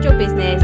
Your Business,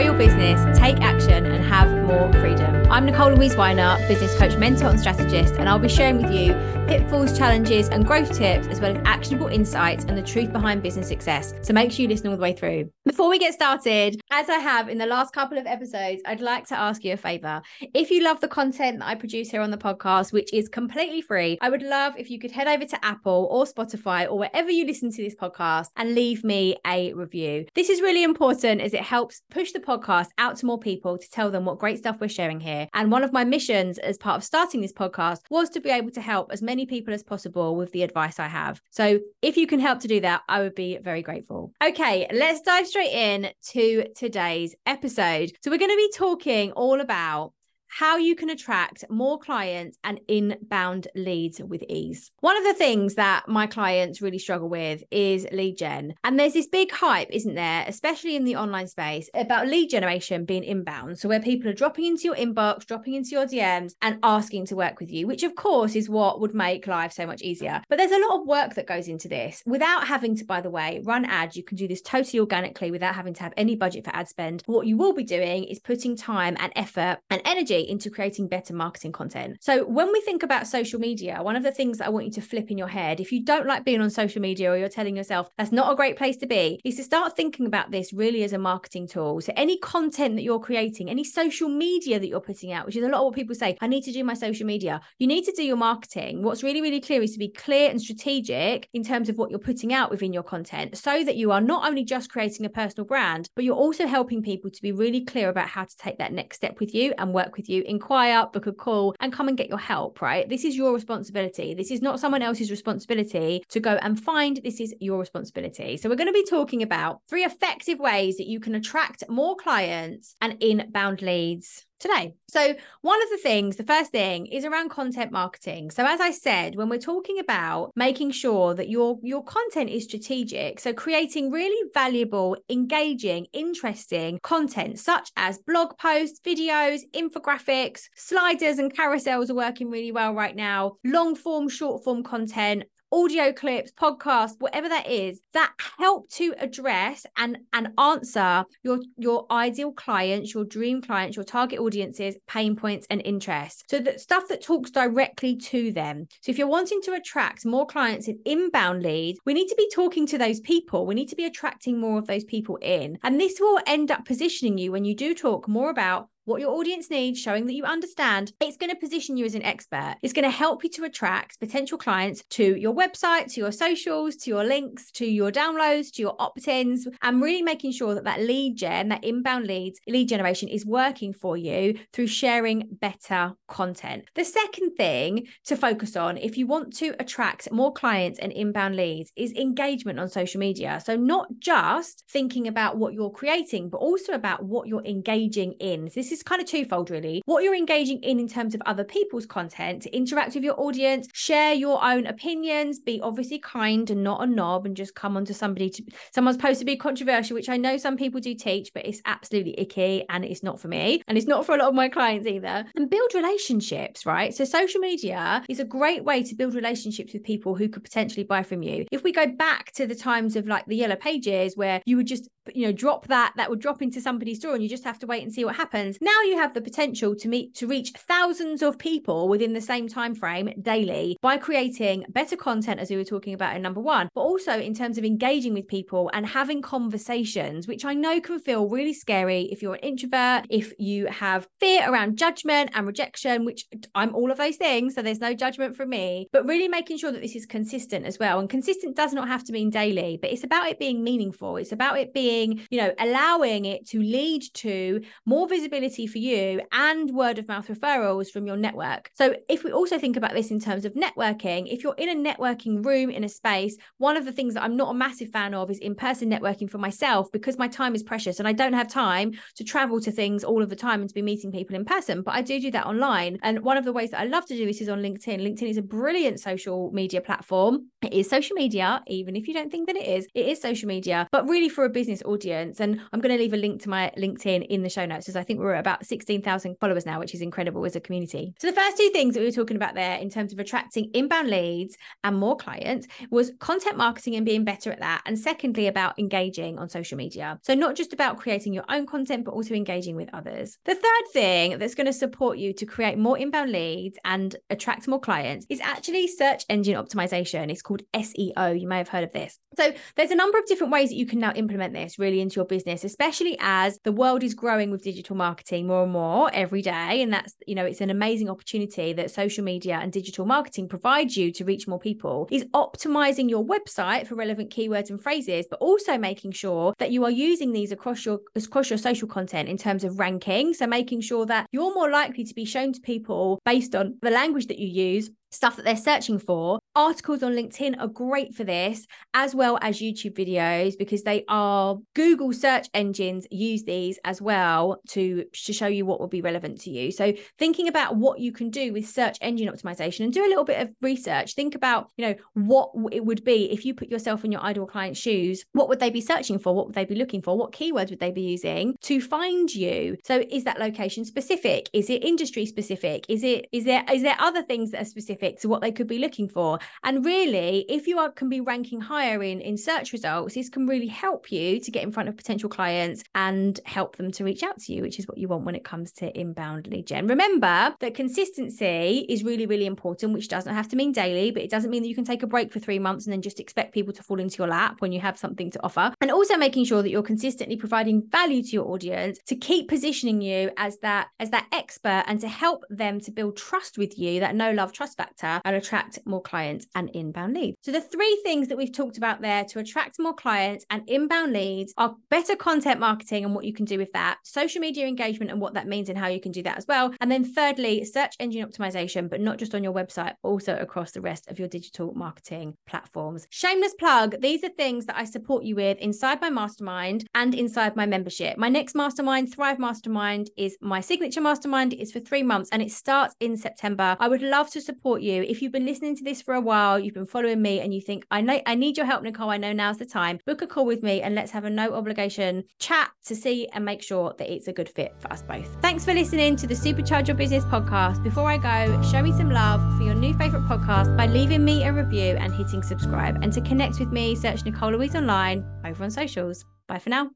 grow your business, take action, and have more freedom. I'm Nicole Louise Weiner, business coach, mentor, and strategist, and I'll be sharing with you pitfalls, challenges, and growth tips, as well as actionable insights and the truth behind business success. So make sure you listen all the way through. Before we get started, as I have in the last couple of episodes, I'd like to ask you a favor. If you love the content that I produce here on the podcast, which is completely free, I would love if you could head over to Apple or Spotify or wherever you listen to this podcast and leave me a review. This is really important as it helps push the podcast out to more people to tell them what great stuff we're sharing here and one of my missions as part of starting this podcast was to be able to help as many people as possible with the advice I have. So if you can help to do that, I would be very grateful. Okay, let's dive straight in to today's episode. So we're going to be talking all about how you can attract more clients and inbound leads with ease. One of the things that my clients really struggle with is lead gen. And there's this big hype, isn't there, especially in the online space, about lead generation being inbound. So, where people are dropping into your inbox, dropping into your DMs, and asking to work with you, which of course is what would make life so much easier. But there's a lot of work that goes into this without having to, by the way, run ads. You can do this totally organically without having to have any budget for ad spend. What you will be doing is putting time and effort and energy into creating better marketing content. So, when we think about social media, one of the things that I want you to flip in your head, if you don't like being on social media or you're telling yourself that's not a great place to be, is to start thinking about this really as a marketing tool. So, any content that you're creating, any social media that you're putting out, which is a lot of what people say, I need to do my social media, you need to do your marketing. What's really, really clear is to be clear and strategic in terms of what you're putting out within your content so that you are not only just creating a personal brand, but you're also helping people to be really clear about how to take that next step with you and work with you, inquire, book a call, and come and get your help, right? This is your responsibility. This is not someone else's responsibility to go and find. This is your responsibility. So, we're going to be talking about three effective ways that you can attract more clients and inbound leads today. So, one of the things, the first thing is around content marketing. So, as I said, when we're talking about making sure that your your content is strategic, so creating really valuable, engaging, interesting content such as blog posts, videos, infographics, sliders and carousels are working really well right now. Long form, short form content, audio clips, podcasts, whatever that is, that help to address and and answer your your ideal clients, your dream clients, your target audiences, pain points and interests. So that stuff that talks directly to them. So if you're wanting to attract more clients in inbound leads, we need to be talking to those people. We need to be attracting more of those people in. And this will end up positioning you when you do talk more about what your audience needs, showing that you understand, it's going to position you as an expert. It's going to help you to attract potential clients to your website, to your socials, to your links, to your downloads, to your opt ins, and really making sure that that lead gen, that inbound leads, lead generation is working for you through sharing better content. The second thing to focus on if you want to attract more clients and inbound leads is engagement on social media. So, not just thinking about what you're creating, but also about what you're engaging in. This is kind of twofold, really. What you're engaging in in terms of other people's content, interact with your audience, share your own opinions, be obviously kind and not a knob, and just come onto somebody to someone's supposed to be controversial, which I know some people do teach, but it's absolutely icky and it's not for me. And it's not for a lot of my clients either. And build relationships, right? So social media is a great way to build relationships with people who could potentially buy from you. If we go back to the times of like the yellow pages where you would just you know drop that that would drop into somebody's door and you just have to wait and see what happens. Now you have the potential to meet to reach thousands of people within the same time frame daily by creating better content as we were talking about in number 1 but also in terms of engaging with people and having conversations which I know can feel really scary if you're an introvert if you have fear around judgment and rejection which I'm all of those things so there's no judgment from me but really making sure that this is consistent as well. And consistent does not have to mean daily but it's about it being meaningful. It's about it being being, you know, allowing it to lead to more visibility for you and word of mouth referrals from your network. So, if we also think about this in terms of networking, if you're in a networking room in a space, one of the things that I'm not a massive fan of is in person networking for myself because my time is precious and I don't have time to travel to things all of the time and to be meeting people in person. But I do do that online. And one of the ways that I love to do this is on LinkedIn. LinkedIn is a brilliant social media platform. It is social media, even if you don't think that it is, it is social media, but really for a business audience. And I'm going to leave a link to my LinkedIn in the show notes because I think we're about 16,000 followers now, which is incredible as a community. So the first two things that we were talking about there in terms of attracting inbound leads and more clients was content marketing and being better at that. And secondly, about engaging on social media. So not just about creating your own content, but also engaging with others. The third thing that's going to support you to create more inbound leads and attract more clients is actually search engine optimization. It's called SEO. You may have heard of this. So there's a number of different ways that you can now implement this really into your business, especially as the world is growing with digital marketing more and more every day. And that's, you know, it's an amazing opportunity that social media and digital marketing provides you to reach more people is optimizing your website for relevant keywords and phrases, but also making sure that you are using these across your across your social content in terms of ranking. So making sure that you're more likely to be shown to people based on the language that you use stuff that they're searching for. Articles on LinkedIn are great for this, as well as YouTube videos, because they are Google search engines use these as well to, to show you what will be relevant to you. So thinking about what you can do with search engine optimization and do a little bit of research. Think about, you know, what it would be if you put yourself in your ideal client's shoes. What would they be searching for? What would they be looking for? What keywords would they be using to find you? So is that location specific? Is it industry specific? Is it is there is there other things that are specific? Specific to what they could be looking for. And really, if you are can be ranking higher in in search results, this can really help you to get in front of potential clients and help them to reach out to you, which is what you want when it comes to inbound lead gen. Remember that consistency is really really important, which doesn't have to mean daily, but it doesn't mean that you can take a break for 3 months and then just expect people to fall into your lap when you have something to offer. And also making sure that you're consistently providing value to your audience to keep positioning you as that as that expert and to help them to build trust with you, that no love trust factor factor and attract more clients and inbound leads. So, the three things that we've talked about there to attract more clients and inbound leads are better content marketing and what you can do with that, social media engagement and what that means and how you can do that as well. And then, thirdly, search engine optimization, but not just on your website, also across the rest of your digital marketing platforms. Shameless plug these are things that I support you with inside my mastermind and inside my membership. My next mastermind, Thrive Mastermind, is my signature mastermind. It's for three months and it starts in September. I would love to support support you. If you've been listening to this for a while, you've been following me and you think, I know I need your help, Nicole. I know now's the time. Book a call with me and let's have a no obligation chat to see and make sure that it's a good fit for us both. Thanks for listening to the Supercharge Your Business podcast. Before I go, show me some love for your new favorite podcast by leaving me a review and hitting subscribe. And to connect with me, search Nicole Louise online over on socials. Bye for now.